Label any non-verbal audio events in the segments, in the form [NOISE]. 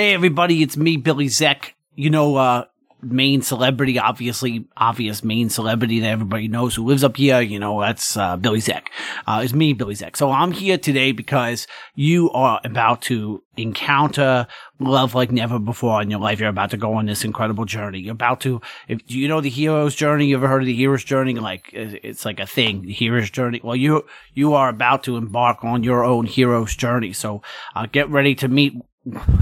Hey, everybody, it's me, Billy Zek. You know, uh, main celebrity, obviously, obvious main celebrity that everybody knows who lives up here. You know, that's, uh, Billy Zek. Uh, it's me, Billy Zek. So I'm here today because you are about to encounter love like never before in your life. You're about to go on this incredible journey. You're about to, if you know the hero's journey, you ever heard of the hero's journey? Like, it's like a thing, the hero's journey. Well, you, you are about to embark on your own hero's journey. So, uh, get ready to meet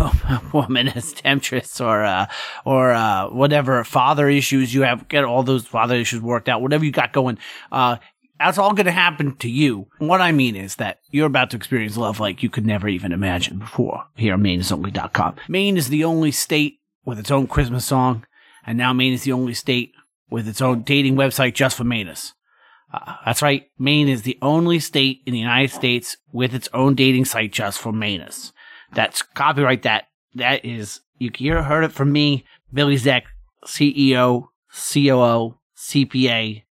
[LAUGHS] woman as temptress or uh, or uh, whatever father issues you have get all those father issues worked out whatever you got going uh, that's all going to happen to you. What i mean is that you're about to experience love like you could never even imagine before here on maineisonly.com maine is the only state with its own christmas song and now maine is the only state with its own dating website just for mainers. Uh, that's right. Maine is the only state in the united states with its own dating site just for mainers that's copyright that. That is, you hear, heard it from me, Billy Zek, CEO, COO, CPA,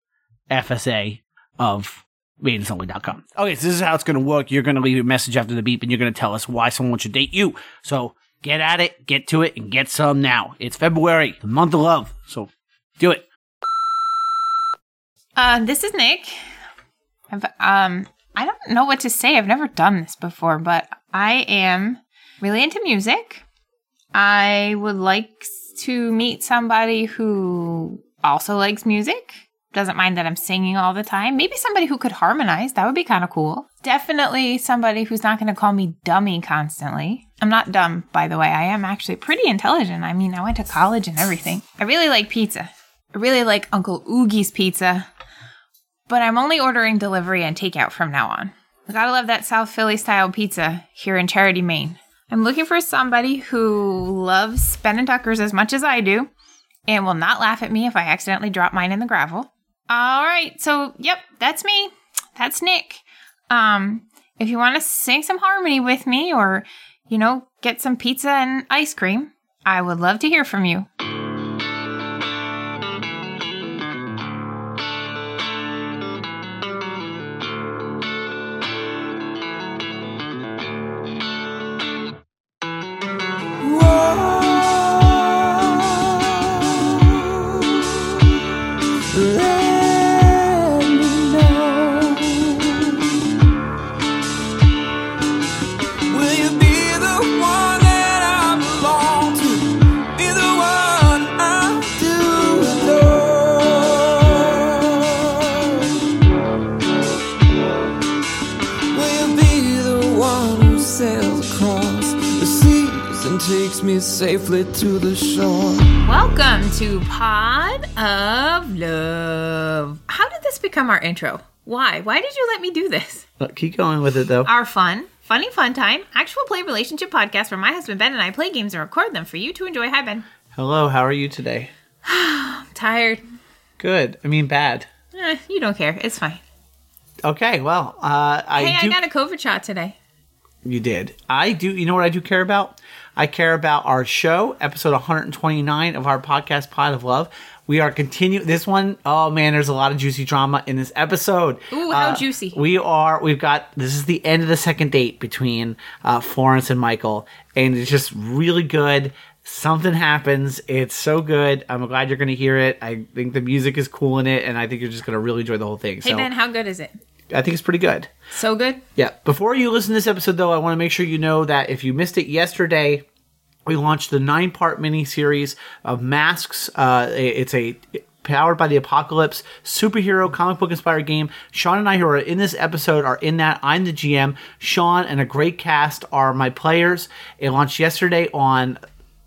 FSA of MaidenSonly.com. Okay, so this is how it's going to work. You're going to leave a message after the beep and you're going to tell us why someone should date you. So get at it, get to it, and get some now. It's February, the month of love. So do it. Uh, this is Nick. I've, um, I don't know what to say. I've never done this before, but I am really into music. I would like to meet somebody who also likes music. Doesn't mind that I'm singing all the time. Maybe somebody who could harmonize. That would be kind of cool. Definitely somebody who's not going to call me dummy constantly. I'm not dumb, by the way. I am actually pretty intelligent. I mean, I went to college and everything. I really like pizza. I really like Uncle Oogie's pizza. But I'm only ordering delivery and takeout from now on. Gotta love that South Philly style pizza here in Charity, Maine. I'm looking for somebody who loves Spen and Tuckers as much as I do and will not laugh at me if I accidentally drop mine in the gravel. All right, so yep, that's me. That's Nick. Um, if you want to sing some harmony with me or, you know, get some pizza and ice cream, I would love to hear from you. Safely to the shore. Welcome to Pod of Love. How did this become our intro? Why? Why did you let me do this? Well, keep going with it though. Our fun, funny fun time, actual play relationship podcast where my husband Ben and I play games and record them for you to enjoy. Hi Ben. Hello, how are you today? I'm [SIGHS] tired. Good. I mean bad. Eh, you don't care. It's fine. Okay, well, uh, I hey, do- I got a COVID shot today. You did. I do. You know what I do care about? I care about our show, episode 129 of our podcast, Pod of Love. We are continue this one. Oh man, there's a lot of juicy drama in this episode. Ooh, how uh, juicy! We are. We've got. This is the end of the second date between uh, Florence and Michael, and it's just really good. Something happens. It's so good. I'm glad you're going to hear it. I think the music is cool in it, and I think you're just going to really enjoy the whole thing. Hey so, Ben, how good is it? I think it's pretty good. So good? Yeah. Before you listen to this episode, though, I want to make sure you know that if you missed it yesterday, we launched the nine part mini series of Masks. Uh, it's a powered by the apocalypse superhero comic book inspired game sean and i who are in this episode are in that i'm the gm sean and a great cast are my players it launched yesterday on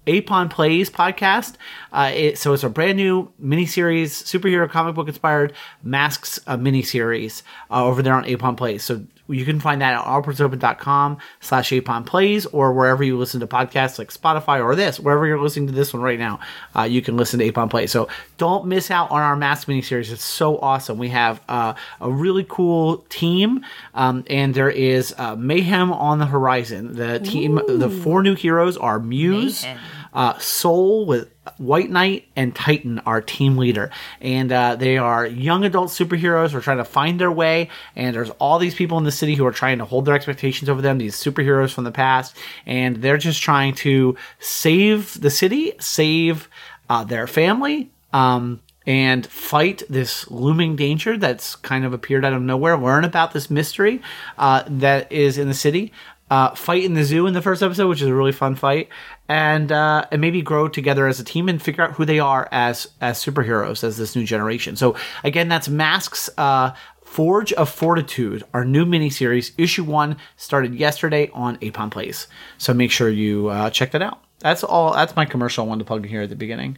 Apon Plays podcast. Uh, it, so it's a brand new miniseries, superhero comic book inspired masks uh, miniseries uh, over there on Apon Plays. So you can find that at allportsopen.com slash Apon Plays or wherever you listen to podcasts like Spotify or this, wherever you're listening to this one right now, uh, you can listen to Apon Plays. So don't miss out on our mask miniseries. It's so awesome. We have uh, a really cool team um, and there is uh, mayhem on the horizon. The team, Ooh. the four new heroes are Muse. Mayhem Uh, Soul with White Knight and Titan are team leader, and uh, they are young adult superheroes who are trying to find their way. And there's all these people in the city who are trying to hold their expectations over them. These superheroes from the past, and they're just trying to save the city, save uh, their family. Um, and fight this looming danger that's kind of appeared out of nowhere. Learn about this mystery uh, that is in the city. Uh, fight in the zoo in the first episode, which is a really fun fight, and uh, and maybe grow together as a team and figure out who they are as as superheroes as this new generation. So again, that's Masks. Uh, Forge of Fortitude, our new miniseries, issue one, started yesterday on Apon Plays. So make sure you uh, check that out. That's all. That's my commercial I wanted to plug in here at the beginning.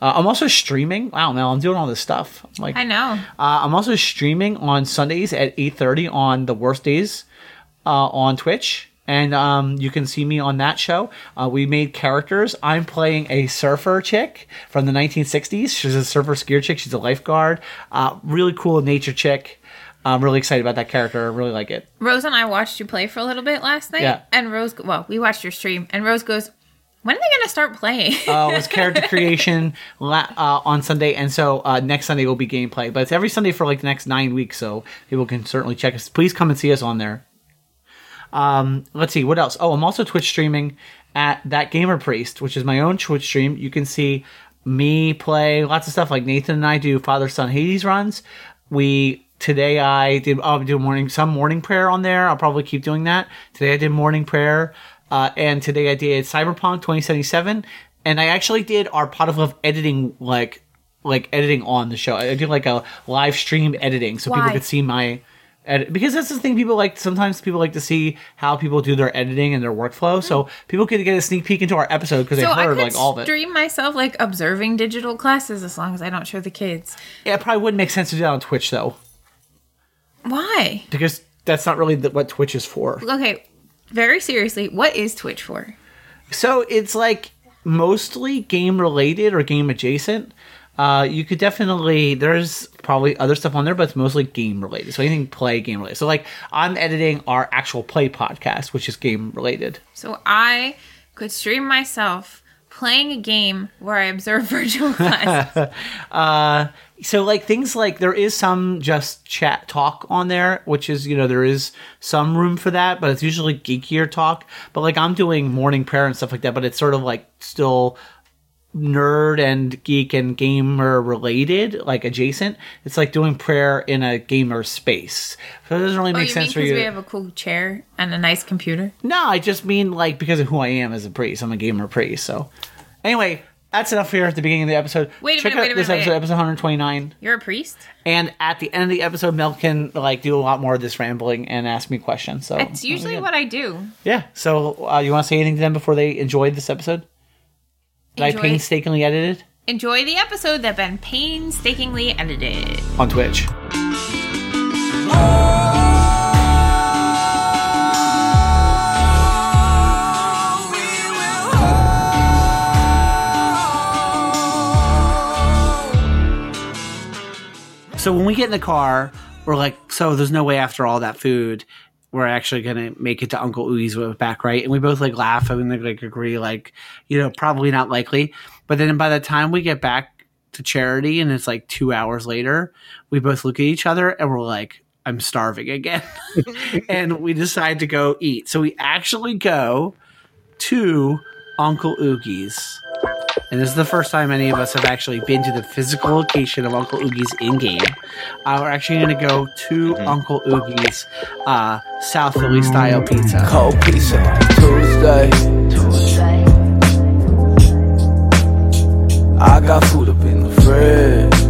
Uh, I'm also streaming. Wow, Mel, I'm doing all this stuff. I'm like I know. uh, I'm also streaming on Sundays at 8:30 on the worst days uh, on Twitch, and um, you can see me on that show. Uh, we made characters. I'm playing a surfer chick from the 1960s. She's a surfer skier chick. She's a lifeguard. Uh, really cool nature chick. I'm really excited about that character. I really like it. Rose and I watched you play for a little bit last night. Yeah. And Rose, well, we watched your stream, and Rose goes, "When are they going to start playing?" uh, was character [LAUGHS] creation la- uh, on Sunday, and so uh, next Sunday will be gameplay. But it's every Sunday for like the next nine weeks, so people can certainly check us. Please come and see us on there. Um, let's see what else. Oh, I'm also Twitch streaming at that Gamer Priest, which is my own Twitch stream. You can see me play lots of stuff like Nathan and I do Father Son Hades runs. We today I did I'll do morning some morning prayer on there. I'll probably keep doing that. Today I did morning prayer, uh, and today I did Cyberpunk 2077, and I actually did our Pod of Love editing like like editing on the show. I did like a live stream editing so people could see my edit because that's the thing people like sometimes people like to see how people do their editing and their workflow so hmm. people could get a sneak peek into our episode because so they I heard like all of it stream myself like observing digital classes as long as I don't show the kids. yeah it probably wouldn't make sense to do that on twitch though Why? because that's not really the, what twitch is for Okay, very seriously, what is Twitch for? so it's like mostly game related or game adjacent uh, you could definitely there's probably other stuff on there but it's mostly game related. So anything play game related. So like i'm editing our actual play podcast which is game related. So I could stream myself playing a game where I observe [LAUGHS] virtual classes. [LAUGHS] so like things like there is some just chat talk on there which is you know there is some room for that but it's usually geekier talk. But like i'm doing morning prayer and stuff like that but it's sort of like still nerd and geek and gamer related like adjacent it's like doing prayer in a gamer space so it doesn't really oh, make you sense for because you we have a cool chair and a nice computer? no i just mean like because of who i am as a priest i'm a gamer priest so anyway that's enough here at the beginning of the episode Wait a check minute, out wait a minute. this minute, episode episode 129 You're a priest? and at the end of the episode, Mel can like do a lot more of this rambling and ask me questions. So That's usually what I do. Yeah. So uh, you want to say anything to them before they enjoyed this episode? That I Enjoy- painstakingly edited Enjoy the episode that been painstakingly edited. on Twitch. So when we get in the car, we're like, so there's no way after all that food, we're actually gonna make it to Uncle Oogie's back, right? And we both like laugh and like agree, like, you know, probably not likely. But then by the time we get back to charity and it's like two hours later, we both look at each other and we're like, I'm starving again. [LAUGHS] and we decide to go eat. So we actually go to Uncle Oogie's. And this is the first time any of us have actually been to the physical location of Uncle Oogie's in game. Uh, we're actually going to go to Uncle Oogie's uh, South Philly style pizza. Cold pizza on Tuesday. I got food up in the fridge.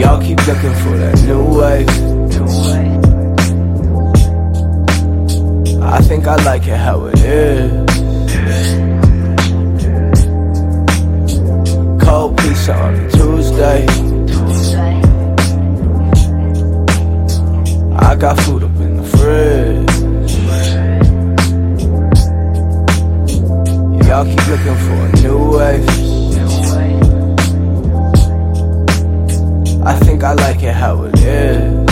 Y'all keep looking for that new wave. I think I like it how it is. Cold pizza on a Tuesday. I got food up in the fridge. Y'all keep looking for a new wave. I think I like it how it is.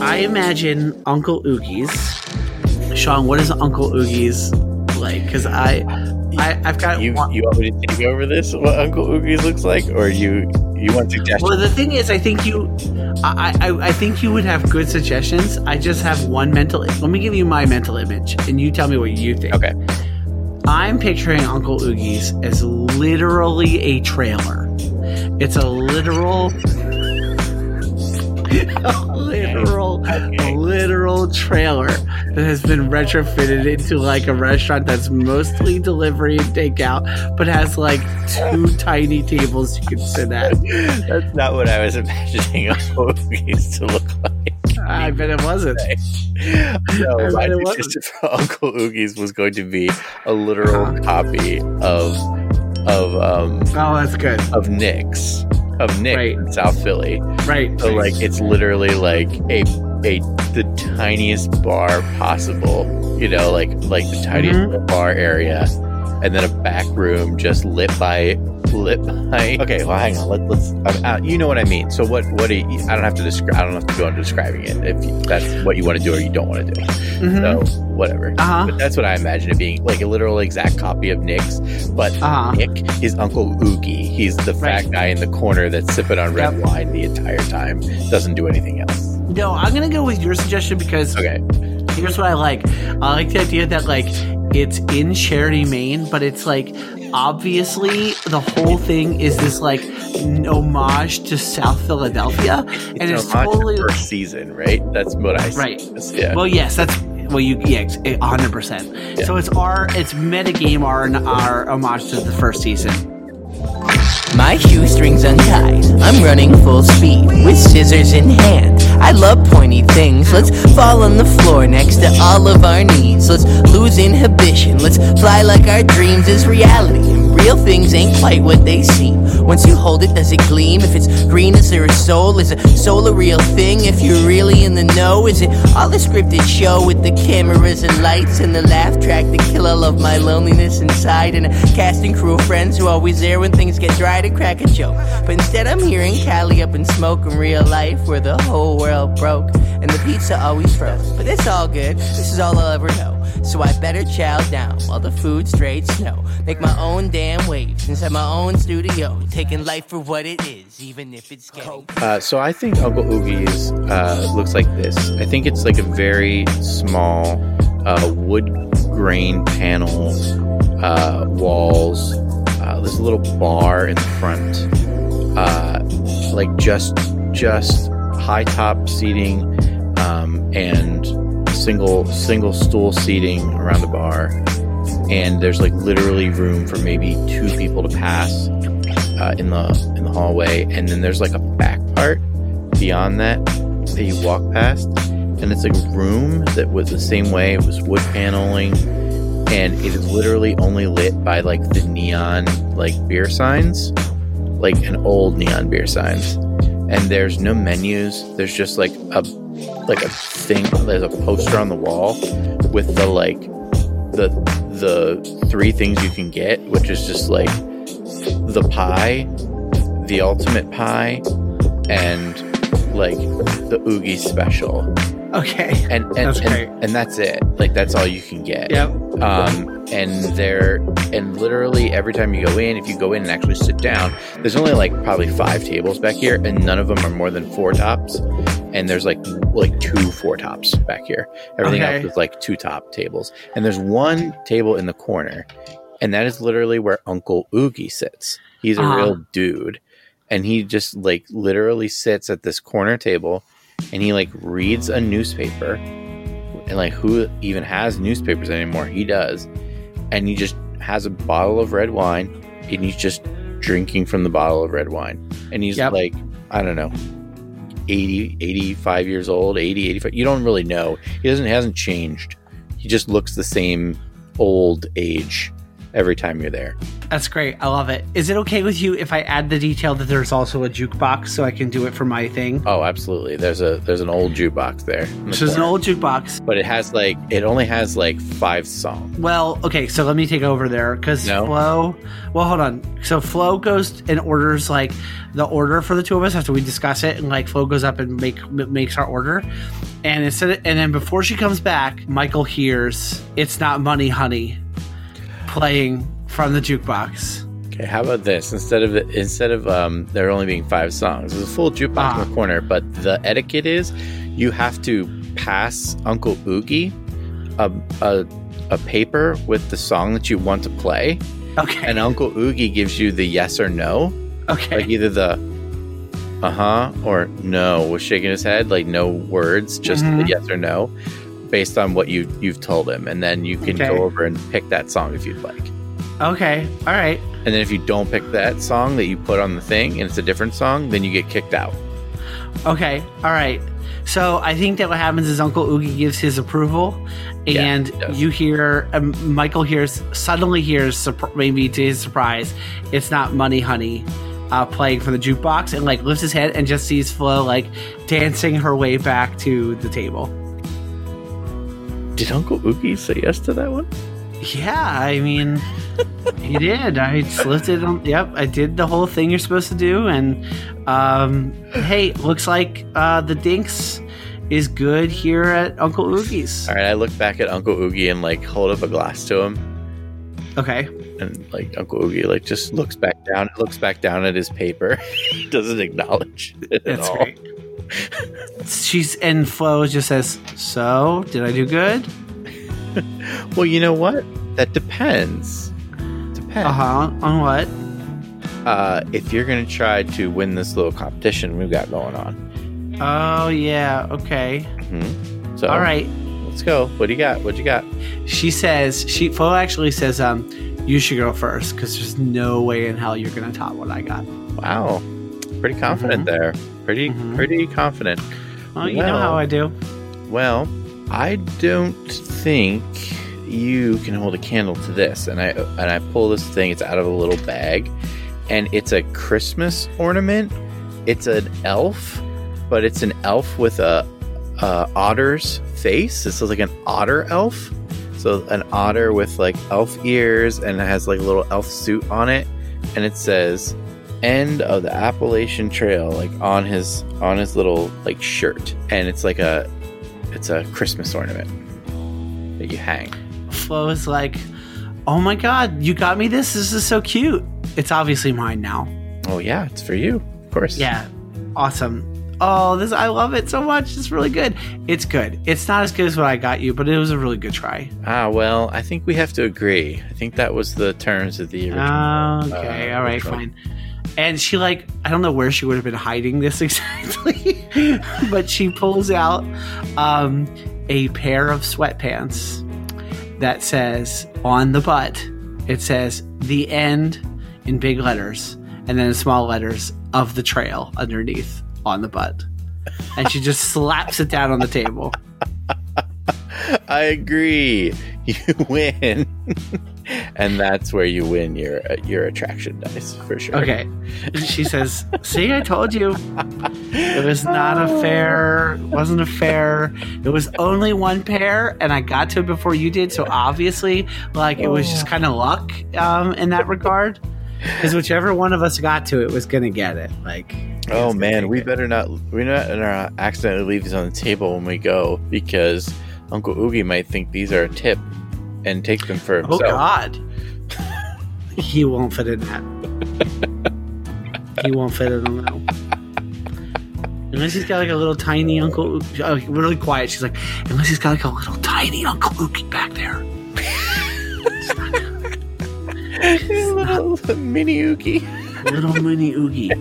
I imagine Uncle Oogie's Sean, what is Uncle Oogie's like? Because I, I, I've got You one- you want me to take over this? What Uncle Oogie's looks like, or you you want suggestions? Well, the thing is, I think you, I, I, I think you would have good suggestions. I just have one mental. Let me give you my mental image, and you tell me what you think. Okay. I'm picturing Uncle Oogie's as literally a trailer. It's a literal, [LAUGHS] [LAUGHS] literal, a literal trailer that has been retrofitted into like a restaurant that's mostly delivery and takeout, but has like two [LAUGHS] tiny tables you can sit at. That's not what I was imagining Uncle Oogie's to look like. I bet it wasn't. [LAUGHS] No, I my bet it wasn't. suggestion for Uncle Oogie's was going to be a literal Uh-huh. copy of of um Oh, that's good. of Nick's of Nick Right. in South Philly. Right. So like it's literally like a a the tiniest bar possible. You know, like like the tiniest Mhm. bar area, and then a back room just lit by lit by. [LAUGHS] Okay, well, hang on. Let, let's. Uh, you know what I mean. So what? What? Do you, I don't have to describe. I don't have to go into describing it if you, that's what you want to do or you don't want to do. Mhm. So whatever. Uh-huh. But that's what I imagine it being, like a literal exact copy of Nick's. But Uh-huh. Nick is Uncle Oogie. He's the fat Right. guy in the corner that's sipping on red Yep. wine the entire time. Doesn't do anything else. No, I'm gonna go with your suggestion because Okay. here's what I like. I like the idea that like it's in Charity, Maine, but it's like obviously the whole thing is this like homage to South Philadelphia, and it's homage to totally first season, right? That's what I see. Right. Yeah. well, yes, that's well, you yeah, hundred percent. So it's our it's metagame our our homage to the first season. My shoestrings untied. I'm running full speed with scissors in hand. I love pointy things. Let's fall on the floor next to all of our needs. Let's lose inhibition. Let's fly like our dreams is reality. Real things ain't quite what they seem. Once you hold it, does it gleam? If it's green, is there a soul? Is a soul a real thing? If you're really in the know, is it all a scripted show with the cameras and lights and the laugh track to kill all of my loneliness inside and a casting crew of friends who are always there when things get dry to crack a joke. But instead, I'm hearing Cali up in smoke in real life where the whole world broke and the pizza always froze. But it's all good. This is all I'll ever know. So I better chow down while the food straight snow. Make my own damn waves inside my own studio. Taking life for what it is, even if it's. Uh, so I think Uncle Oogie's uh, looks like this. I think it's like a very small uh, wood grain panel uh, walls. Uh, there's a little bar in the front, uh, like just just high top seating um, and single single stool seating around the bar. And there's like literally room for maybe two people to pass uh, in the in the hallway, and then there's like a back part beyond that that you walk past, and it's like a room that was the same way. It was wood paneling, and it is literally only lit by like the neon like beer signs, like an old neon beer signs, and there's no menus. There's just like a like a thing. There's a poster on the wall with the like the the three things you can get, which is just like the pie, the ultimate pie, and like the oogie special, Okay. and and That's and, great. and that's it. Like that's all you can get. Yep. Um, and there, and literally every time you go in, if you go in and actually sit down, there's only like probably five tables back here, and none of them are more than four tops. And there's like like two four tops back here. Everything Okay. else is like two top tables. And there's one table in the corner, and that is literally where Uncle Oogie sits. He's a Uh-huh. real dude, and he just like literally sits at this corner table, and he like reads a newspaper, and like who even has newspapers anymore? He does, and he just has a bottle of red wine, and he's just drinking from the bottle of red wine, and he's Yep. like I don't know. 80 85 years old 80 85 you don't really know he doesn't he hasn't changed he just looks the same old age every time you're there That's great. I love it. Is it okay with you if I add the detail that there's also a jukebox so I can do it for my thing? oh absolutely there's a there's an old jukebox there the So there's an old jukebox. but it has like it only has like five songs Well, okay, so let me take over there because No. Flo. Well, hold on. So Flo goes and orders like the order for the two of us after we discuss it, and like Flo goes up and make m- makes our order. And instead, of, and then before she comes back, Michael hears "It's Not Money, Honey" playing from the jukebox. Okay, how about this? Instead of instead of um, there only being five songs, there's a full jukebox Ah. in the corner. But the etiquette is, you have to pass Uncle Oogie a, a a paper with the song that you want to play, Okay. and Uncle Oogie gives you the yes or no, okay. like either the uh huh or no, with shaking his head, like no words, just Mhm. the yes or no, based on what you you've told him, and then you can Okay. go over and pick that song if you'd like. okay. All right. And then if you don't pick that song that you put on the thing and it's a different song, then you get kicked out. Okay. All right. So I think that what happens is Uncle Oogie gives his approval, and does. you hear um, Michael hears suddenly hears maybe to his surprise, it's not Money Honey. Uh, playing from the jukebox and like lifts his head and just sees Flo like dancing her way back to the table. Did Uncle Oogie say yes to that one? Yeah, I mean, he did. I just lifted him. Yep, I did the whole thing you're supposed to do. And um, hey, looks like uh, the Dinks is good here at Uncle Oogie's. All right, I look back at Uncle Oogie and like hold up a glass to him, Okay. and like Uncle Oogie like just looks back down, looks back down at his paper, [LAUGHS] doesn't acknowledge it at That's all. great. She's and Flo just says, "So, did I do good?" [LAUGHS] Well, you know what? That depends. Depends. Uh huh. On what? Uh, if you're gonna try to win this little competition we've got going on, Oh yeah. Okay. hmm so All right. let's go. What do you got? What do you got? She says she Flo actually says, "Um, you should go first because there's no way in hell you're gonna top what I got." Wow, pretty confident Mhm. there. Pretty, Mhm. pretty confident. Oh, you know how I do. Well, I don't think you can hold a candle to this. And I and I pull this thing. It's out of a little bag, and it's a Christmas ornament. It's an elf, but it's an elf with a, a otter's face. This is like an otter elf. So an otter with like elf ears, and it has like a little elf suit on it, and it says end of the Appalachian Trail, like on his on his little like shirt, and it's like a it's a Christmas ornament that you hang. Flo is like, "Oh my god, you got me this. This is so cute. It's obviously mine now." Oh yeah, it's for you, of course. Yeah, awesome. Oh, this I love it so much. It's really good. It's good. It's not as good as what I got you, but it was a really good try. Ah well, I think we have to agree. I think that was the terms of the original. Okay, uh, all right, original. fine. And she like I don't know where she would have been hiding this [LAUGHS] exactly, but she pulls out um, a pair of sweatpants that says on the butt it says the end in big letters and then in small letters of the trail underneath on the butt. And she just slaps it down on the table. [LAUGHS] I agree. You win, [LAUGHS] and that's where you win your your attraction dice for sure. Okay. She says, "See, I told you. It was not a fair. Wasn't a fair. It was only one pair, and I got to it before you did. So obviously, like it was just kind of luck um, in that regard. Because whichever one of us got to it was gonna get it. Like, Oh man, we it. better not we not uh, accidentally leave these on the table when we go because Uncle Oogie might think these are a tip and take them for himself. Oh. God, [LAUGHS] he won't fit in that. [LAUGHS] he won't fit in that. Unless he's got like a little tiny Uncle, uh, really quiet. She's like, unless he's got like a little tiny Uncle Oogie back there. [LAUGHS] little mini Oogie, little mini Oogie.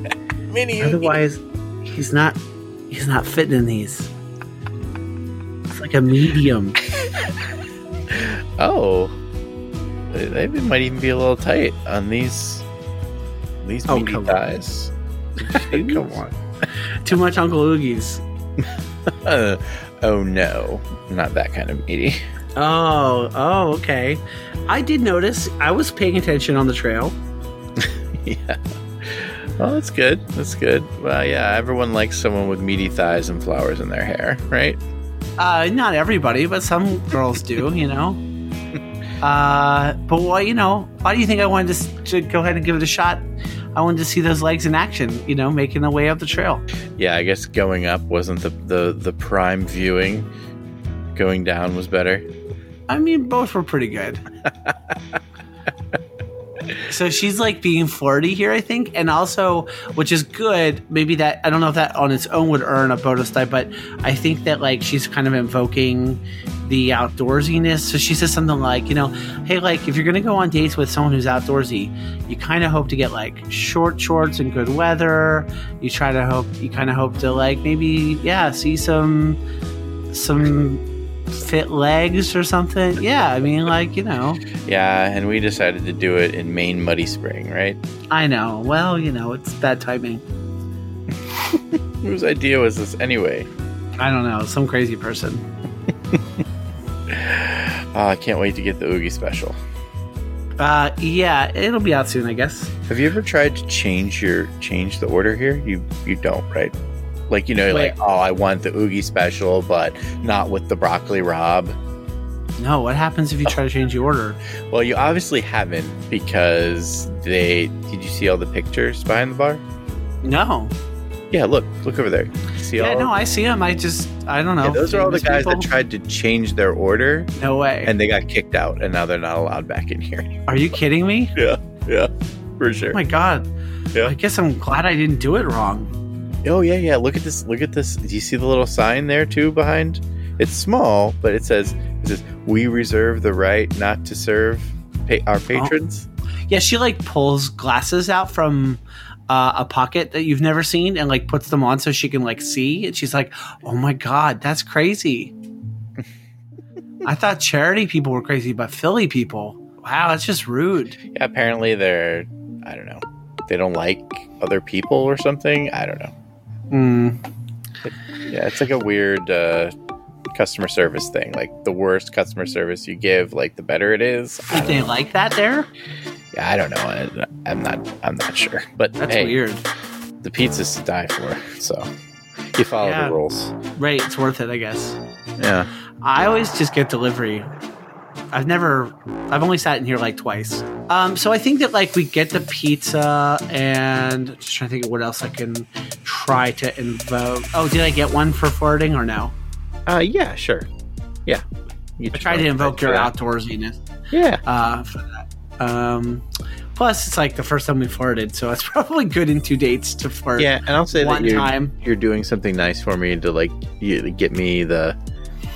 mini Oogie. Otherwise, he's not. He's not fitting in these. It's like a medium. Oh, they they might even be a little tight on these these Oh, meaty come on. thighs. [LAUGHS] Come on. Too much Uncle Oogies. Uh, [LAUGHS] oh no, not that kind of meaty. Oh, oh, okay. I did notice. I was paying attention on the trail. [LAUGHS] yeah. Well, that's good. That's good. Well, yeah, everyone likes someone with meaty thighs and flowers in their hair, right? Uh, not everybody, but some girls do, you know. Uh, but why, you know, why do you think I wanted to, to go ahead and give it a shot? I wanted to see those legs in action. You know, making the way up the trail. Yeah, I guess going up wasn't the the, the prime viewing. Going down was better. I mean, both were pretty good. [LAUGHS] so she's like being flirty here, I think, and also, which is good. Maybe that I don't know if that on its own would earn a bonus die, but I think that like she's kind of invoking the outdoorsiness. So she says something like, you know, hey, like if you're gonna go on dates with someone who's outdoorsy, you kind of hope to get like short shorts and good weather. You try to hope, you kind of hope to like maybe, yeah, see some some fit legs or something. Yeah, I mean, like you know. Yeah, and we decided to do it in Maine Muddy Spring, right? I know. Well, you know, it's bad timing. [LAUGHS] Whose idea was this anyway? I don't know. Some crazy person. Oh, [LAUGHS] I can't wait to get the Oogie special. Uh, yeah, it'll be out soon, I guess. Have you ever tried to change your change the order here? You you don't, right? Like you know, Wait. like oh, I want the Oogie special, but not with the broccoli rabe. No, what happens if you try to change the order? Well, you obviously haven't because they. Did you see all the pictures behind the bar? No. Yeah, look, look over there. See all Yeah, all? no, I see them. I just, I don't know. Yeah, those are all the guys that tried to change their order No way. and they got kicked out, and now they're not allowed back in here. are you kidding me? Yeah, yeah, for sure. Oh my god. Yeah. I guess I'm glad I didn't do it wrong. Oh yeah, yeah. Look at this. Look at this. Do you see the little sign there too behind? It's small, but it says it says we reserve the right not to serve pa- Oh. our patrons. Yeah, she like pulls glasses out from uh, a pocket that you've never seen and like puts them on so she can like see. And she's like, "Oh my god, that's crazy." I thought charity people were crazy, but Philly people, wow, that's just rude. Yeah, apparently they're I don't know. They don't like other people or something. I don't know. Mm. Yeah, it's like a weird uh, customer service thing. Like the worst customer service you give, like the better it is. Did they know. like that there? Yeah, I don't know. I, I'm not. I'm not sure. But That's hey, weird. the pizza's to die for. So you follow Yeah. the rules. Right, it's worth it, I guess. Yeah. I always just get delivery. I've never I've only sat in here like twice. Um so I think that like we get the pizza and just trying to think of what else I can try to invoke. Oh, did I get one for flirting or no? Uh, yeah, sure. Yeah. You I tried to invoke your outdoorsiness Yeah. uh for that. Um plus it's like the first time we flirted, so it's [LAUGHS] probably good in two dates to flirt. Yeah, and I'll say one that you're, time. you're doing something nice for me to like you, get me the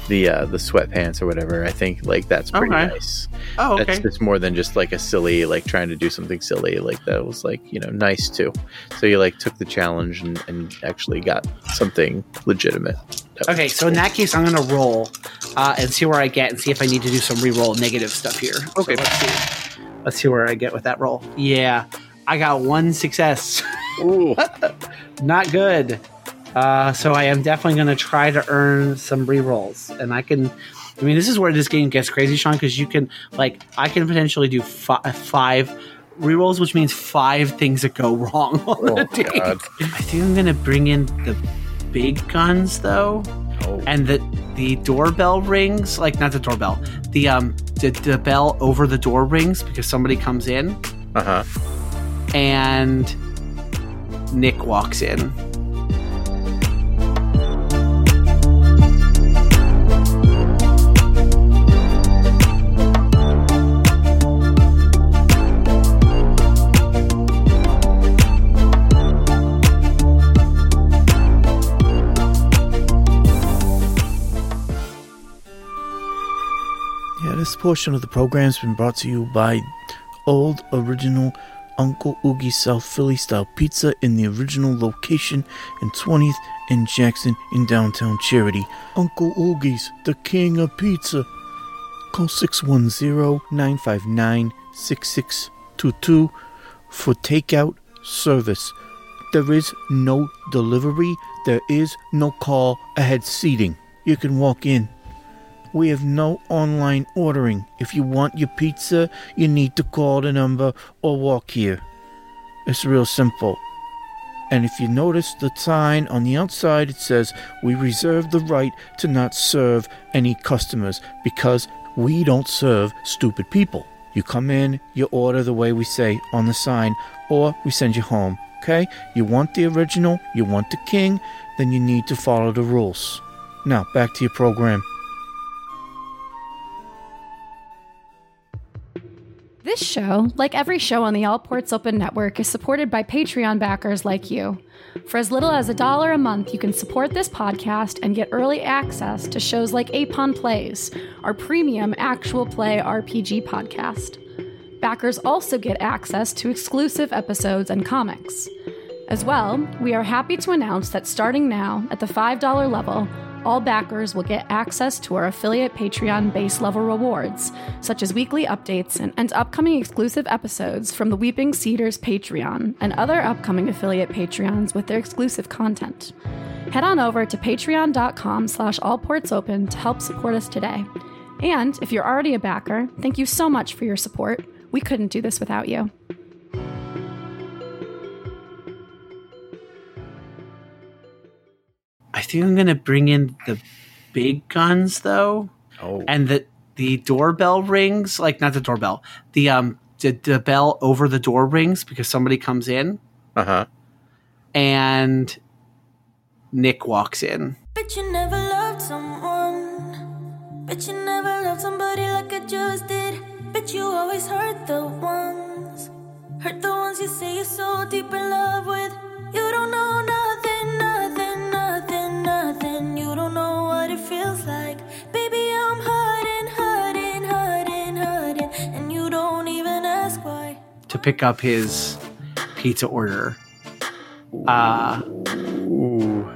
the uh, the sweatpants or whatever. I think like that's pretty Okay. nice. Oh, That's okay. just more than just like a silly like trying to do something silly. Like that was like you know nice too. So you like took the challenge and, and actually got something legitimate. That Okay, so in that case, I'm gonna roll uh, and see where I get, and see if I need to do some re-roll negative stuff here. Okay, let's see. Let's see where I get with that roll. Yeah, I got one success. [LAUGHS] Ooh. Not good. Uh, so I am definitely gonna try to earn some re-rolls, and I can. I mean, this is where this game gets crazy, Sean, because you can like I can potentially do fi- five re-rolls, which means five things that go [LAUGHS] wrong on Oh, [LAUGHS] date. God. I think I'm gonna bring in the big guns though Oh. and the the doorbell rings like not the doorbell the um the, the bell over the door rings because somebody comes in Uh huh. and nick walks in portion of the program's been brought to you by Old Original Uncle Oogie South Philly style pizza in the original location in 20th and Jackson in downtown Charity. Uncle Oogie's, the king of pizza. Call 610 959 6622 for takeout service. There is no delivery, there is no call ahead seating. You can walk in. We have no online ordering. If you want your pizza, you need to call the number or walk here. It's real simple. And if you notice the sign on the outside, it says, We reserve the right to not serve any customers because we don't serve stupid people. You come in, you order the way we say on the sign, or we send you home. Okay? You want the original, you want the king, then you need to follow the rules. Now, back to your program. This show, like every show on the All Ports Open Network, is supported by Patreon backers like you. For as little as a dollar a month, you can support this podcast and get early access to shows like Apon Plays, our premium actual play RPG podcast. Backers also get access to exclusive episodes and comics. As well, we are happy to announce that starting now at the $5 level, all backers will get access to our affiliate Patreon base level rewards, such as weekly updates and, and upcoming exclusive episodes from the Weeping Cedars Patreon and other upcoming affiliate Patreons with their exclusive content. Head on over to patreon.com slash allportsopen to help support us today. And if you're already a backer, thank you so much for your support. We couldn't do this without you. I think I'm gonna bring in the big guns though, Oh, and the the doorbell rings like not the doorbell, the um the, the bell over the door rings because somebody comes in uh huh. and Nick walks in. But you never loved someone. But you never loved somebody like I just did. But you always hurt the ones. Hurt the ones you say you're so deep in love with. You don't know to pick up his pizza order. Uh, Ooh.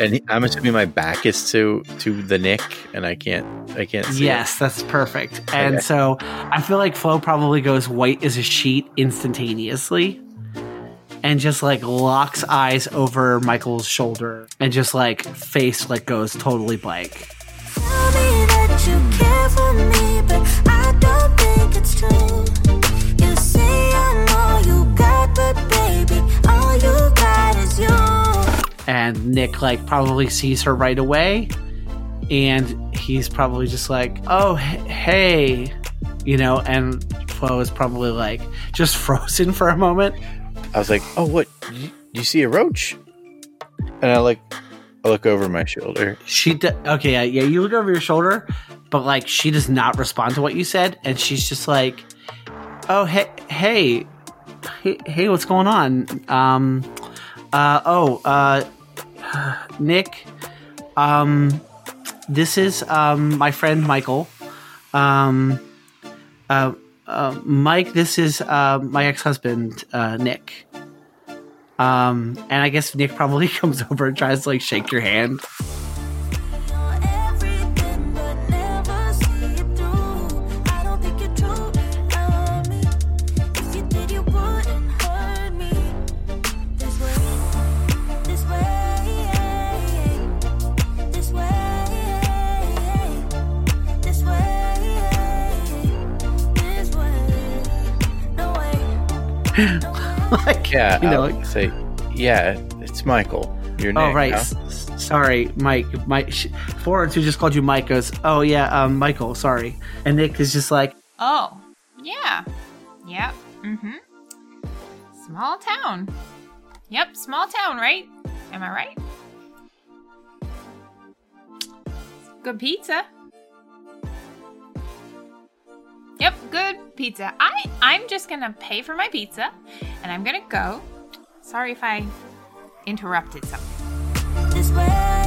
And he- I'm assuming my back is to to the Nick, and I can't I can't see. it. yes, that's perfect. And Okay. so I feel like Flo probably goes white as a sheet instantaneously and just like locks eyes over Michael's shoulder and just like face like goes totally blank. Nick like probably sees her right away and he's probably just like, "Oh, hey." You know, and Flo is probably like just [LAUGHS] frozen for a moment. I was like, oh, what? You, you see a roach? And I like, I look over my shoulder. She d- okay, yeah, yeah. You look over your shoulder, but like she does not respond to what you said, and she's just like, "Oh, hey, hey, hey, hey what's going on?" Um, uh, oh, uh, [SIGHS] Nick, um, this is um my friend Michael. Um, uh, uh Mike, this is uh my ex husband, uh, Nick. Um, and I guess Nick probably [LAUGHS] comes over and tries to like shake your hand. [LAUGHS] like, Yeah, you know, like, say, yeah, it's Michael. Your name. oh right, S- s- sorry, Mike. Mike sh- Florence, who just called you Mike, goes, oh yeah, um, Michael, sorry, and Nick is just like, Oh, yeah. Yep. Mm-hmm. Small town. Yep, small town, right? Am I right? Good pizza. Yep, good pizza. I I'm just gonna pay for my pizza, and I'm gonna go. Sorry if I interrupted something.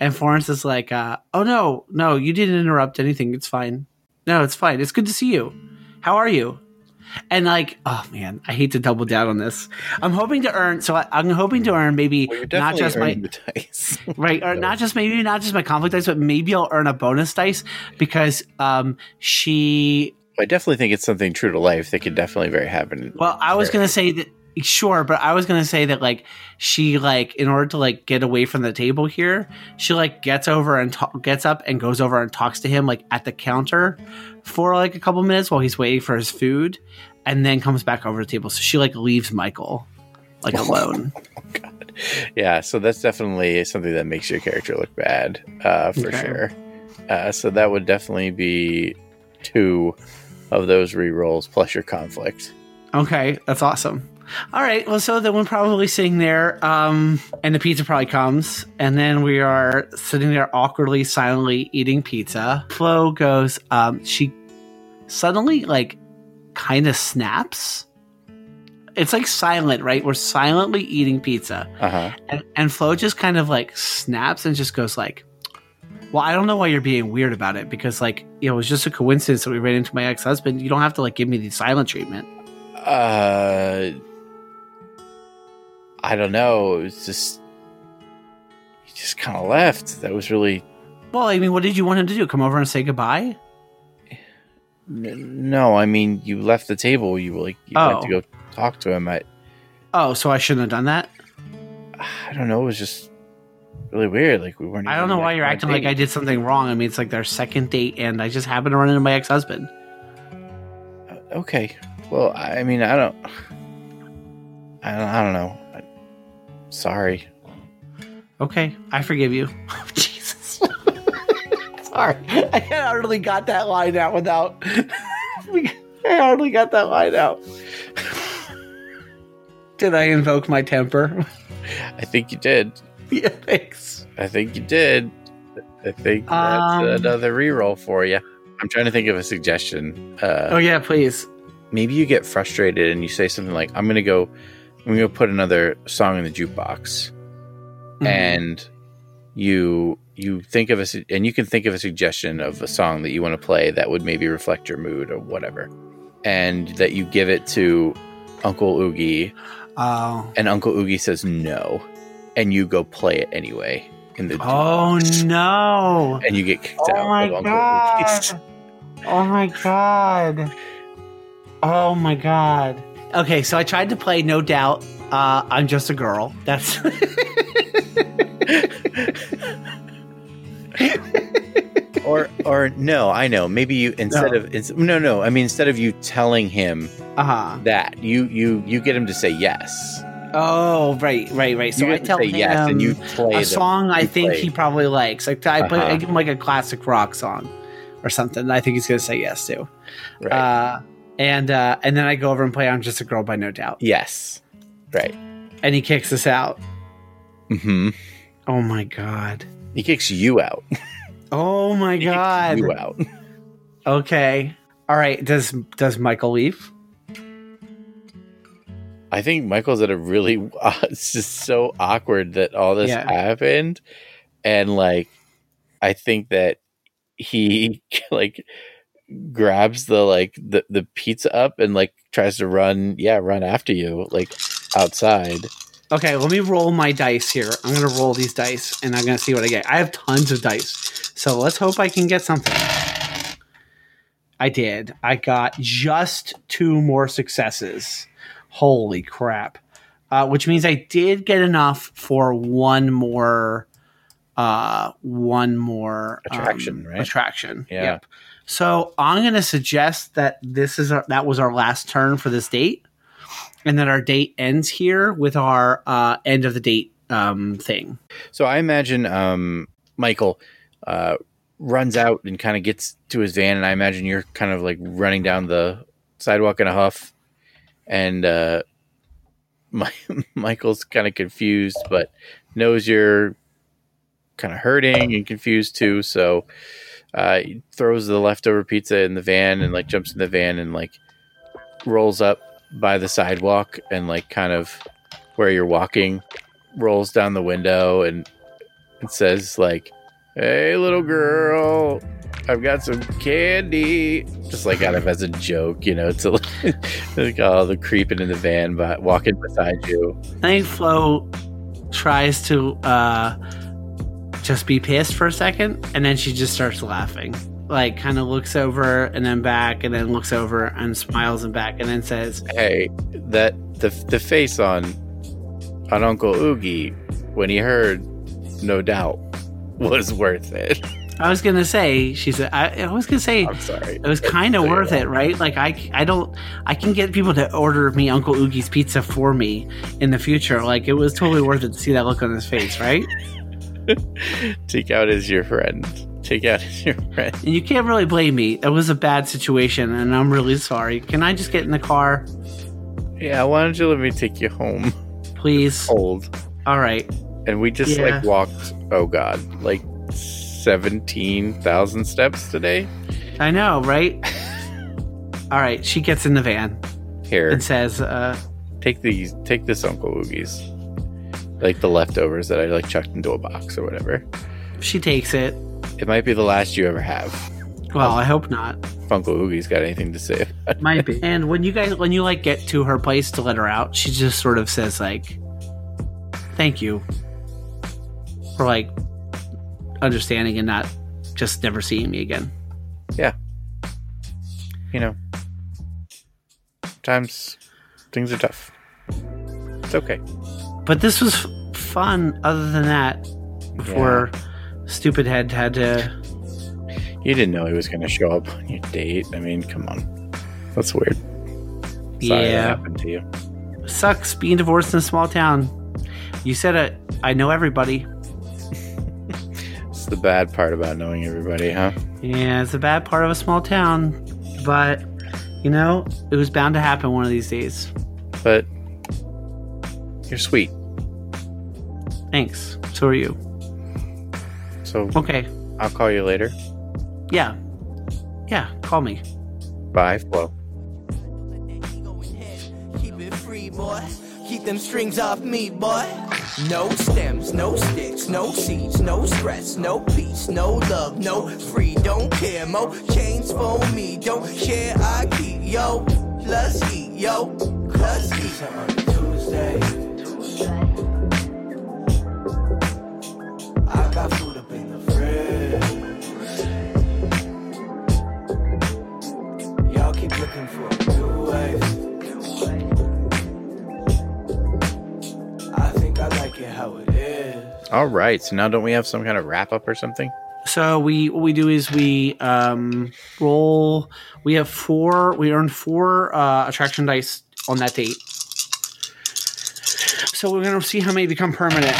And Florence is like, uh, oh no, no, you didn't interrupt anything. It's fine. No, it's fine. It's good to see you. How are you? And like, oh man, I hate to double down on this. I'm hoping to earn. So I, I'm hoping to earn maybe Well, not just my dice. [LAUGHS] right or not just maybe not just my conflict dice but maybe i'll earn a bonus dice because um she I definitely think it's something true to life that could definitely very happen. well i was gonna say that Sure, but I was gonna say that like she like in order to like get away from the table here, she like gets over and ta- gets up and goes over and talks to him like at the counter for like a couple minutes while he's waiting for his food, and then comes back over to the table. So she like leaves Michael like alone. [LAUGHS] Yeah, so that's definitely something that makes your character look bad, uh, for Okay. sure. Uh, so that would definitely be two of those re-rolls plus your conflict. Okay, that's awesome. All right, well, so then we're probably sitting there, um, and the pizza probably comes, and then we are sitting there awkwardly, silently eating pizza. Flo goes, um, she suddenly, like, kind of snaps. It's like silent, right? We're silently eating pizza, Uh huh. and, and Flo just kind of like snaps and just goes like, "Well, I don't know why you're being weird about it because like you know it was just a coincidence that we ran into my ex husband. You don't have to like give me the silent treatment." Uh, I don't know. It was just he just kind of left. That was really Well, I mean, what did you want him to do? Come over and say goodbye? n- no. I mean, you left the table. You were like you went to Oh. go talk to him. I Oh, so I shouldn't have done that. I don't know. It was just really weird. Like we weren't. I don't know why you're acting like. I did something wrong. I mean, it's like their second date, and I just happened to run into my ex husband. Uh, okay. Well, I mean, I don't. I don't, I don't know. Sorry. Okay, I forgive you. [LAUGHS] Jesus. [LAUGHS] Sorry, I hardly got that line out without. [LAUGHS] I hardly got that line out. [SIGHS] Did I invoke my temper? I think you did. yeah, thanks. I think you did. I think that's Um, another reroll for you. I'm trying to think of a suggestion. Uh, Oh yeah, please. maybe you get frustrated and you say something like, "I'm gonna go, I'm gonna go put another song in the jukebox," Mhm. and you you think of a and you can think of a suggestion of a song that you want to play that would maybe reflect your mood or whatever, and that you give it to Uncle Oogie, Oh. and Uncle Oogie says no, and you go play it anyway in the Oh no. and you get kicked Oh out my of Uncle god. Oh my god. Oh my god. Okay, so I tried to play No Doubt. Uh, I'm just a girl. That's [LAUGHS] or or no, I know. Maybe you instead No. of no no. I mean instead of you telling him uh-huh. that you you you get him to say yes. Oh, right, right, right. So you I tell him yes, and you play a the- song I you think play. he probably likes. Like I, play, Uh-huh. give him like a classic rock song or something. that I think he's gonna say yes to. right. Uh, and uh, and then I go over and play "I'm Just a Girl" by No Doubt, yes, right. and he kicks us out. hmm Oh my god. He kicks you out. [LAUGHS] Oh my He kicks god. you out. Okay. All right. Does does Michael leave? I think Michael's at a really. [LAUGHS] Uh, it's just so awkward that all this Yeah. happened, and like, I think that he [LAUGHS] like grabs the like the the pizza up and like tries to run. Yeah, run after you like outside. Okay, let me roll my dice here. I'm gonna roll these dice and I'm gonna see what I get. I have tons of dice. So let's hope I can get something. I did. I got just two more successes. Holy crap. Uh, which means I did get enough for one more uh one more um, Attraction, right? Attraction. Yeah. Yep. So I'm gonna suggest that this is our, that was our last turn for this date and that our date ends here with our uh, end of the date um, thing. So I imagine um, Michael uh, runs out and kind of gets to his van, and I imagine you're kind of like running down the sidewalk in a huff, and uh, [LAUGHS] my, Michael's kind of confused, but knows you're kind of hurting and confused too. So uh, throws the leftover pizza in the van and like jumps in the van and like rolls up by the sidewalk and like kind of where you're walking rolls down the window and it says like hey little girl i've got some candy. Just like kind of as a joke you know to [LAUGHS] like all the creeping in the van but walking beside you. I Flo tries to uh, just be pissed for a second, and then she just starts laughing. like kind of looks over and then back and then looks over and smiles and back and then says, Hey, that the the face on on Uncle Oogie when he heard, no doubt, [LAUGHS] was worth it. I was gonna say, she said, I, I was gonna say, I'm sorry. it was kind of worth that. it, right? Like I, I don't, I can get people to order me Uncle Oogie's pizza for me in the future. Like it was totally worth it to see that look on his face, right? [LAUGHS] [LAUGHS] Take out as your friend. Take out as your friend. And you can't really blame me. It was a bad situation, and I'm really sorry. Can I just get in the car, Yeah, why don't you let me take you home? please? Old. All right. And we just Yeah. like walked. Oh God, like seventeen thousand steps today. I know, right? [LAUGHS] All right. She gets in the van Here, and says, uh, take these. Take this Uncle Oogie's. Like the leftovers that I like chucked into a box or whatever. she takes it. It might be the last you ever have. Well, I hope not. If Uncle Oogie's got anything to say about it. Might be. And when you guys, when you like get to her place to let her out, she just sort of says like, "Thank you for like understanding and not just never seeing me again." Yeah. You know, times things are tough. It's okay. But this was fun. Other than that, before stupid head had to. You didn't know he was going to show up on your date. I mean, come on. That's weird. Sorry that Yeah. happened to you. Sucks being divorced in a small town. You said it. I know everybody. It's the bad part about knowing everybody, huh? Yeah, it's a bad part of a small town, but you know, it was bound to happen one of these days. But you're sweet. Thanks. So are you. So Okay. I'll call you later. Yeah. Yeah. Call me. Bye, Flo. Keep it free, boy. Keep them strings off me, boy. No stems, no sticks, no seeds, no stress, no peace, no love, no free. Don't care, mo chains for me. Don't share, I keep, yo. Plus eat, yo. Plus eat. On Tuesday. Looking for a new wave. I think I like it how it is. All right. So now don't we have some kind of wrap up or something? So we what we do is we um roll we have four we earn four uh attraction dice on that date. So we're gonna see how many become permanent.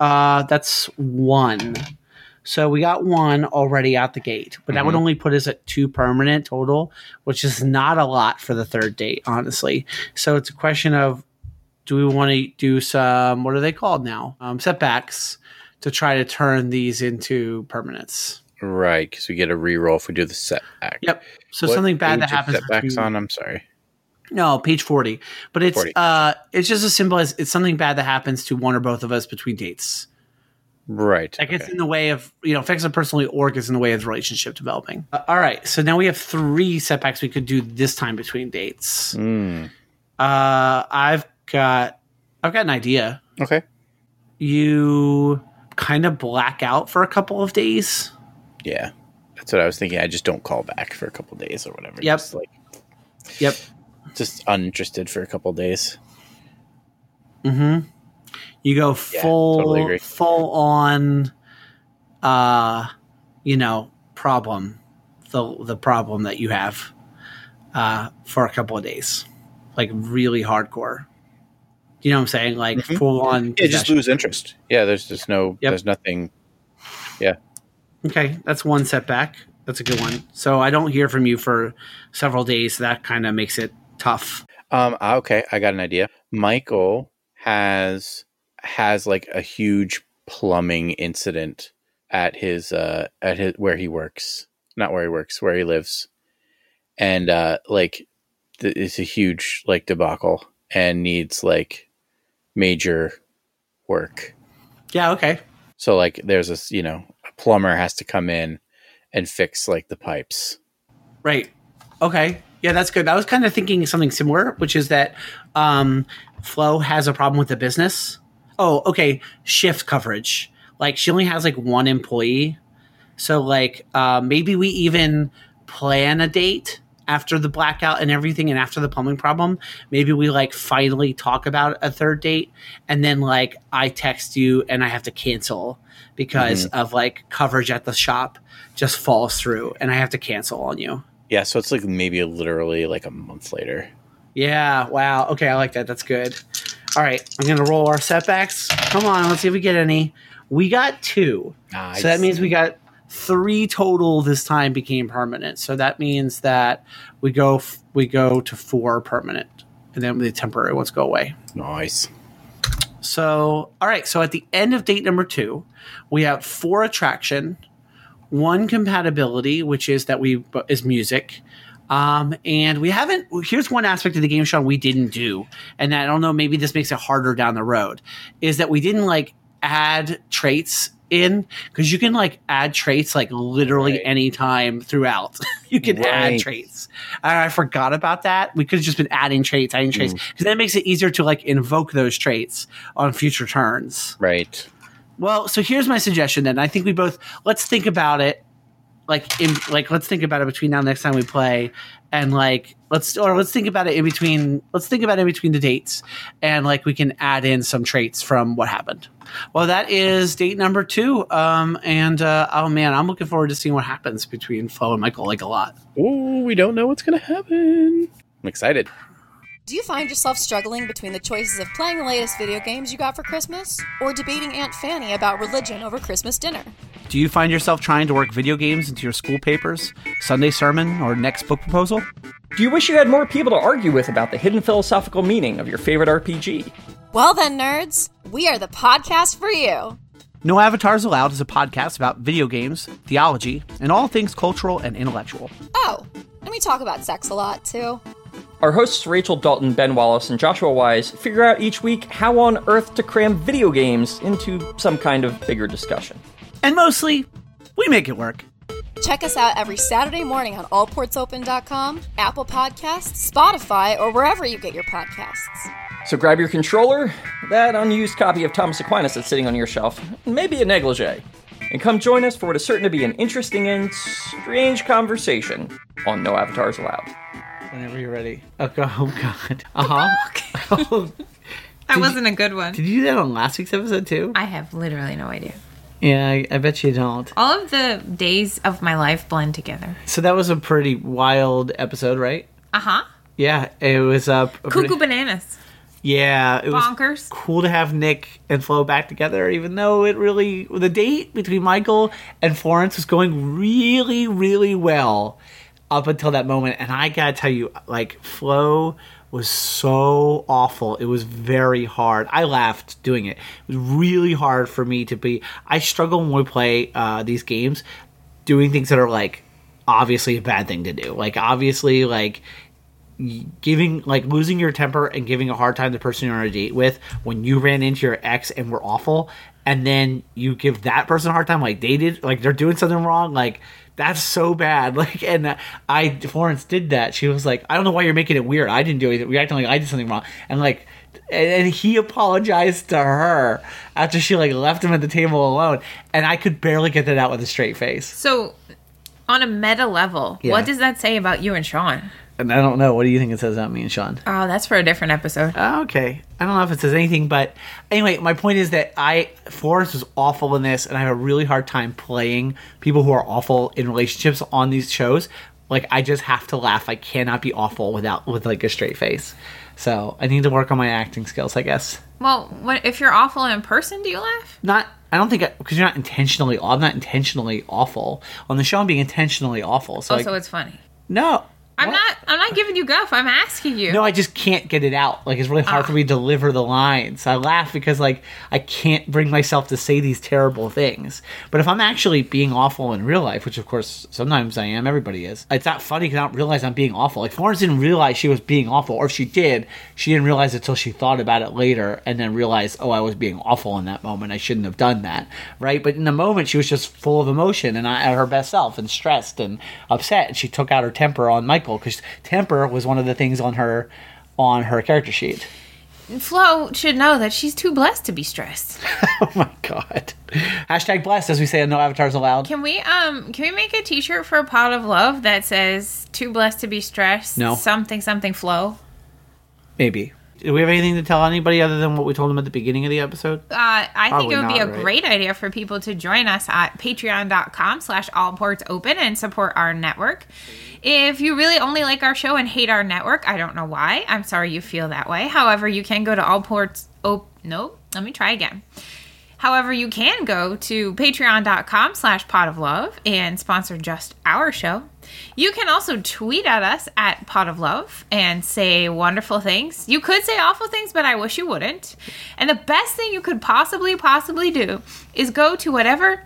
Uh that's one. So we got one already out the gate, but that would only put us at two permanent total, which is not a lot for the third date, honestly. So it's a question of do we want to do some what are they called now? Um, setbacks to try to turn these into permanents. Right, because we get a reroll if we do the setback. Yep. So What something bad that happens. Setbacks on. I'm sorry. No, page forty. But it's 40. uh, it's just as simple as it's something bad that happens to one or both of us between dates. Right. That gets okay. in the way of you know affects it personally or gets in the way of the relationship developing. Uh, all right. So now we have three setbacks we could do this time between dates. Mm, Uh, I've got I've got an idea. okay. You kind of black out for a couple of days. Yeah, that's what I was thinking. I just don't call back for a couple of days or whatever. Yep. Just like Yep. just uninterested for a couple of days. Mm-hmm. You go Yeah, full totally full on uh you know, problem. The the problem that you have uh for a couple of days. Like really hardcore. You know what I'm saying? Like Mhm. full on Yeah, just lose interest. Yeah, there's just no. Yep. There's nothing. Yeah. Okay, that's one setback. That's a good one. So I don't hear from you for several days. That kind of makes it tough. Um. Okay, I got an idea. Michael has has like a huge plumbing incident at his uh at his where he works, not where he works, where he lives, and uh like th- it's a huge like debacle and needs like major work. Yeah, okay. So like there's this, you know, a plumber has to come in and fix like the pipes. Right. Okay. Yeah, that's good. I was kind of thinking something similar, which is that um, Flo has a problem with the business. Oh, okay. Shift coverage. Like she only has like one employee, So like uh, maybe we even plan a date after the blackout and everything and after the plumbing problem. Maybe we like finally talk about a third date and then like I text you and I have to cancel because of like coverage at the shop just falls through and I have to cancel on you. Yeah, so it's like maybe literally like a month later. Yeah, wow. Okay, I like that. That's good. All right, I'm going to roll our setbacks. Come on, let's see if we get any. We got two. Nice. So that means we got three total this time became permanent. So that means that we go f- we go to four permanent, and then the temporary ones go away. Nice. So all right. So at the end of date number two, we have four attraction, one compatibility, which is that we is music. Um, and we haven't. Here's one aspect of the game, Sean, we didn't do, and I don't know. Maybe this makes it harder down the road. Is that we didn't like add traits in because you can like add traits like literally Right. anytime throughout. [LAUGHS] you can add traits. And I forgot about that. We could have just been adding traits, adding traits, Mm. because that makes it easier to like invoke those traits on future turns. Right. Well, so here's my suggestion then. I think we both let's think about it. Like in like let's think about it between now and next time we play and like let's or let's think about it in between let's think about it in between the dates and like we can add in some traits from what happened. Well, that is date number 2 um and uh oh man, I'm looking forward to seeing what happens between Flo and Michael like a lot. oh we don't know what's gonna happen. I'm excited. Do you find yourself struggling between the choices of playing the latest video games you got for Christmas or debating Aunt Fanny about religion over Christmas dinner? Do you find yourself trying to work video games into your school papers, Sunday sermon, or next book proposal? Do you wish you had more people to argue with about the hidden philosophical meaning of your favorite RPG? Well, then, nerds, we are the podcast for you. No Avatars Allowed is a podcast about video games, theology, and all things cultural and intellectual. Oh, and we talk about sex a lot, too. Our hosts Rachel Dalton, Ben Wallace, and Joshua Wise figure out each week how on earth to cram video games into some kind of bigger discussion. And mostly, we make it work. Check us out every Saturday morning on allportsopen.com, Apple Podcasts, Spotify, or wherever you get your podcasts. So grab your controller, that unused copy of Thomas Aquinas that's sitting on your shelf, and maybe a negligee, and come join us for what is certain to be an interesting and strange conversation on No Avatars Allowed. Whenever you're ready. Oh, God. Oh, God. Uh huh. [LAUGHS] That wasn't a good one. Did you do that on last week's episode, too? I have literally no idea. Yeah, I, I bet you don't. All of the days of my life blend together. So that was a pretty wild episode, right? Uh huh. Yeah, it was uh, a pretty- Cuckoo bananas. Yeah, it was Bonkers. cool to have Nick and Flo back together, even though it really the date between Michael and Florence was going really, really well up until that moment. And I gotta tell you, like Flo was so awful. It was very hard. I laughed doing it. It was really hard for me to be. I struggle when we play uh, these games, doing things that are like obviously a bad thing to do. Like obviously, like giving like losing your temper and giving a hard time to the person you're on a date with when you ran into your ex and were awful and then you give that person a hard time like they did like they're doing something wrong like that's so bad. [LAUGHS] Like and uh, i florence did that. She was like i don't know why you're making it weird. I didn't do anything we acting like i did something wrong. And like and, and he apologized to her after she like left him at the table alone. And i could barely get that out with a straight face. So, on a meta level, Yeah. what does that say about you and Sean? And i don't know what do you think it says about me and sean Oh, that's for a different episode. Oh, okay. I don't know if it says anything, but anyway, my point is that I Florence was awful in this, and I have a really hard time playing people who are awful in relationships on these shows. Like I just have to laugh. I cannot be awful without with like a straight face. So I need to work on my acting skills, I guess. Well, what if you're awful in person? Do you laugh? Not. I don't think because you're not intentionally. I'm not intentionally awful on the show. I'm being intentionally awful. So Oh, like, so it's funny. no. I'm What? not. I'm not giving you guff. I'm asking you. No, I just can't get it out. Like it's really hard for me ah. to deliver the lines. I laugh because like I can't bring myself to say these terrible things. But if I'm actually being awful in real life, which of course sometimes I am, everybody is. It's not funny because I don't realize I'm being awful. Like Florence didn't realize she was being awful, or if she did, she didn't realize it until she thought about it later and then realized, oh, I was being awful in that moment. I shouldn't have done that, right? But in the moment, she was just full of emotion and at her best self and stressed and upset, and she took out her temper on Michael because temper was one of the things on her on her character sheet. Flo should know that she's too blessed to be stressed. [LAUGHS] oh my god. Hashtag blessed, as we say on No Avatars Allowed. Can we um can we make a T-shirt for a Pod of Love that says "Too blessed to be stressed"? No. Something something Flo. Maybe. Do we have anything to tell anybody other than what we told them at the beginning of the episode? Uh, I think it would be a right? great idea for people to join us at patreon.com slash all ports open and support our network. If you really only like our show and hate our network, I don't know why. I'm sorry you feel that way. However, you can go to all ports Oh, nope, let me try again. However, you can go to patreon.com slash pod of love and sponsor just our show. You can also tweet at us at pod of love and say wonderful things. You could say awful things, but I wish you wouldn't. And the best thing you could possibly, possibly do is go to whatever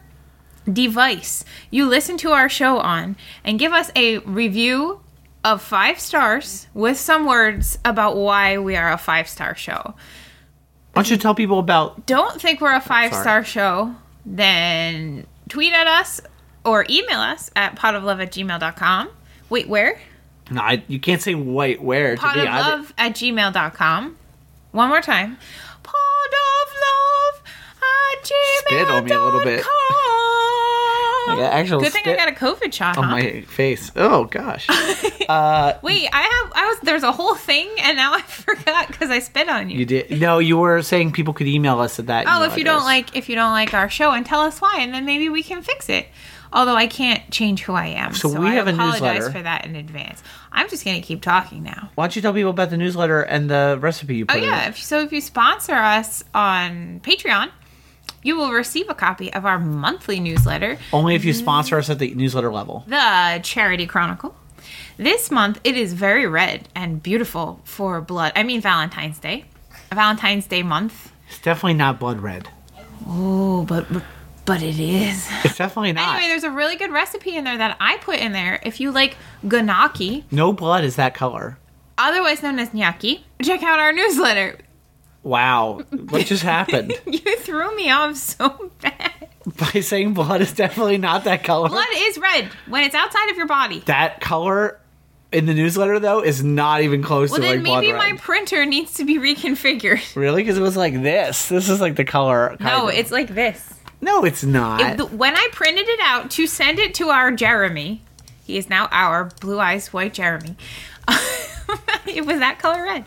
device you listen to our show on and give us a review of five stars with some words about why we are a five star show Why don't you tell people about don't think we're a oh, five star show, then tweet at us or email us at podoflove at gmail.com. Wait, where? No, I, you can't say white where to me. I- Podoflove at gmail.com. One more time. Podoflove at Spit on me a little bit. gmail.com. got actual Good thing I got a COVID shot, on huh? my face. Oh gosh. [LAUGHS] Uh, Wait, I have I was there's a whole thing and now [LAUGHS] I forgot because I spit on you. You did. No, you were saying people could email us at that. Oh, if you don't like if you don't like our show and tell us why, and then maybe we can fix it. Although I can't change who I am, So so, we I have a apologize newsletter. for that in advance. I'm just gonna keep talking now. Why don't you tell people about the newsletter and the recipe you Oh put in yeah, if, so if you sponsor us on Patreon, you will receive a copy of our monthly newsletter, Only if you sponsor us at the newsletter level. the Charity Chronicle. This month it is very red and beautiful for blood. I mean Valentine's Day, Valentine's Day month. It's definitely not blood red. Oh, but but, but it is. It's definitely not. Anyway, there's a really good recipe in there that I put in there. If you like ganaki, no blood is that color. otherwise known as gnocchi, check out our newsletter. Wow. What just happened? [LAUGHS] You threw me off so bad. [LAUGHS] By saying blood is definitely not that color. Blood is red when it's outside of your body. That color in the newsletter though is not even close Well, to then like blood maybe red. my printer needs to be reconfigured. [LAUGHS] Really? Because it was like this. This is like the color. No, of. it's like this. no, it's not. The- when I printed it out to send it to our Jeremy, he is now our blue eyes white Jeremy. it was that color red.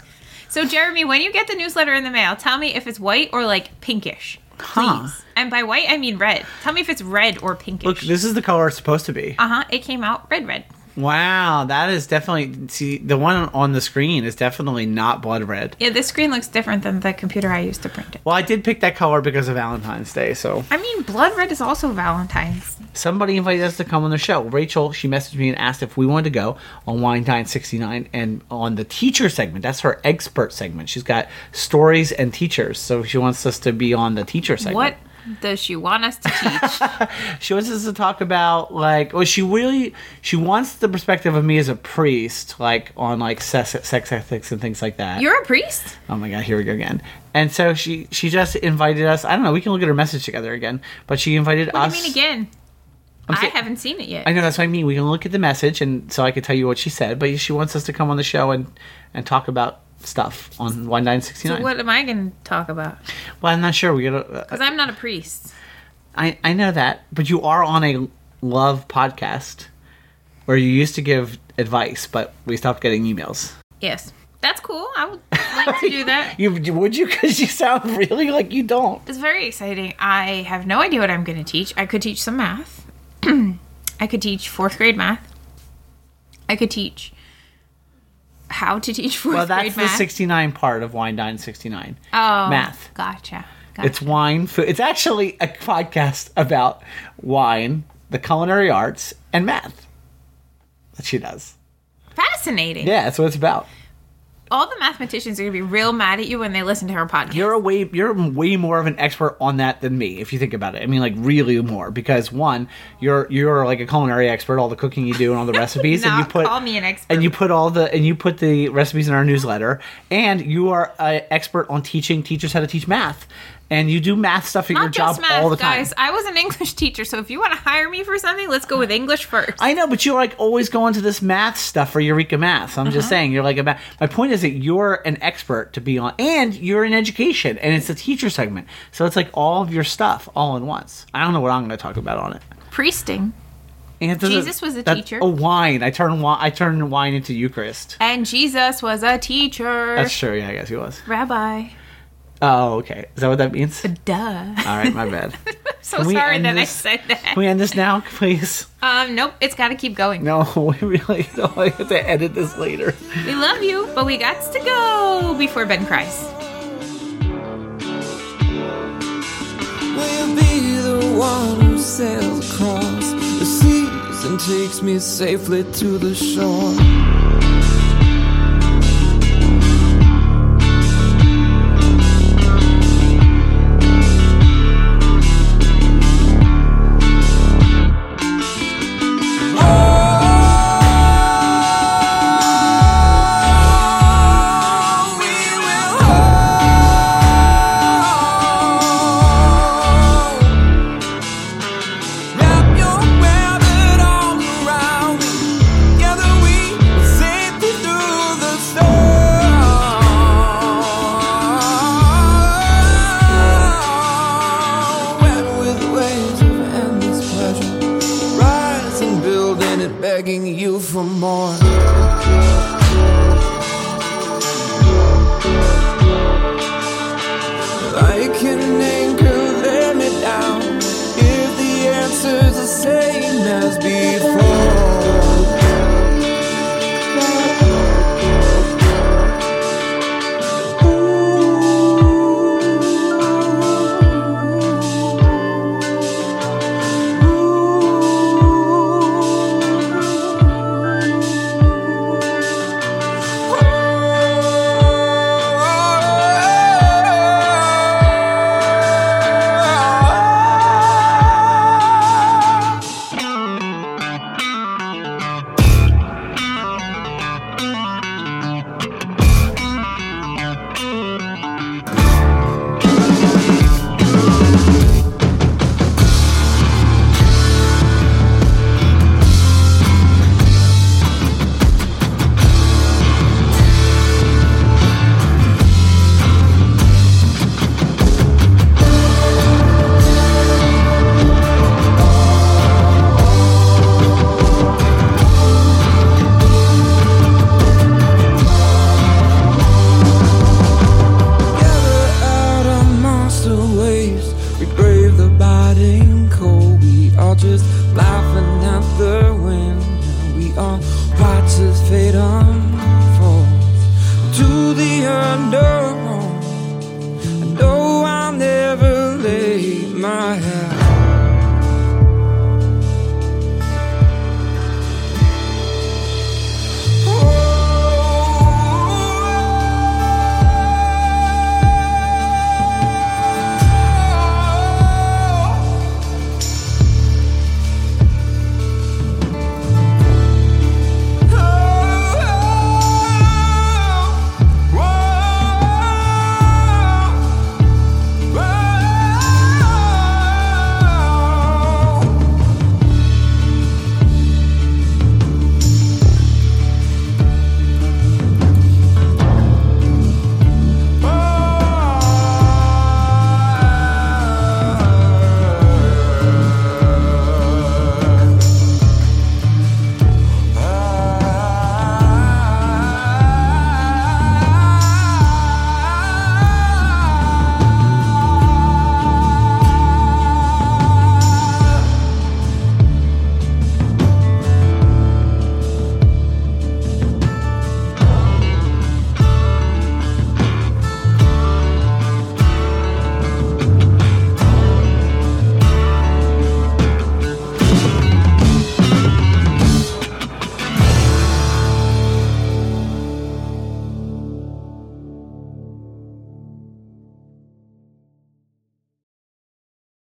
So Jeremy, when you get the newsletter in the mail, tell me if it's white or like pinkish, please. Huh. And by white I mean red. Tell me if it's red or pinkish. Look, this is the color it's supposed to be. uh huh. It came out red, red. Wow, that is definitely see the one on the screen is definitely not blood red. Yeah, this screen looks different than the computer I used to print it. Well, I did pick that color because of Valentine's Day, so I mean, blood red is also Valentine's. somebody invited us to come on the show. Rachel, she messaged me and asked if we wanted to go on Wine Dine 69 and on the teacher segment. That's her expert segment. She's got stories and teachers, so she wants us to be on the teacher segment. What does she want us to teach? [LAUGHS] She wants us to talk about like, well, she really she wants the perspective of me as a priest, like on like sex, sex ethics and things like that. You're a priest? Oh my god, here we go again. And so she she just invited us. I don't know. We can look at her message together again. But she invited What us. do you mean again? I'm I saying- haven't seen it yet. I know that's what I mean. We can look at the message, and so I could tell you what she said. But she wants us to come on the show and and talk about stuff on Wine Dine sixty So what am I going to talk about? Well, I'm not sure. We gotta. Uh, Because I'm not a priest. I I know that, but you are on a love podcast where you used to give advice, but we stopped getting emails. Yes. That's cool. I would like to do that. [LAUGHS] You would you? Because you sound really like you don't. It's very exciting. I have no idea what I'm going to teach. I could teach some math. [CLEARS THROAT] I could teach fourth grade math. I could teach how to teach fourth Well, that's the sixty nine part of Wine Dine sixty nine. oh, math. Gotcha. gotcha. It's wine food. It's actually a podcast about wine, the culinary arts, and math. That she does. fascinating. Yeah, that's what it's about. All the mathematicians are going to be real mad at you when they listen to her podcast. You're a way you're way more of an expert on that than me, if you think about it. I mean, like really more because one, you're you're like a culinary expert, all the cooking you do and all the [LAUGHS] recipes, and you put call me an expert. and you put all the and you put the recipes in our newsletter, and you are an expert on teaching teachers how to teach math. And you do math stuff at your Not job just math, all the time. guys. I was an English teacher, so if you want to hire me for something, let's go with English first. I know, but you're like always going to this math stuff for Eureka Math. So I'm just Uh-huh. saying, you're like a math. My point is that you're an expert to be on, and you're in education, and it's a teacher segment. So it's like all of your stuff all in once. I don't know what I'm going to talk about on it. Priesting. And it doesn't- Jesus was a that- teacher. Oh, wine. I turn wine. I turn wine into Eucharist. And Jesus was a teacher. That's true. Yeah, I guess he was. Rabbi. Oh, okay. Is that what that means? Duh. All right, my bad. [LAUGHS] So Can we sorry end that this? I said that. Can we end this now, please? Um, nope, it's got to keep going. No, [LAUGHS] we really don't. I have to edit this later. We love you, but we got to go before Ben cries. Will you be the one who sails across the seas and takes me safely to the shore?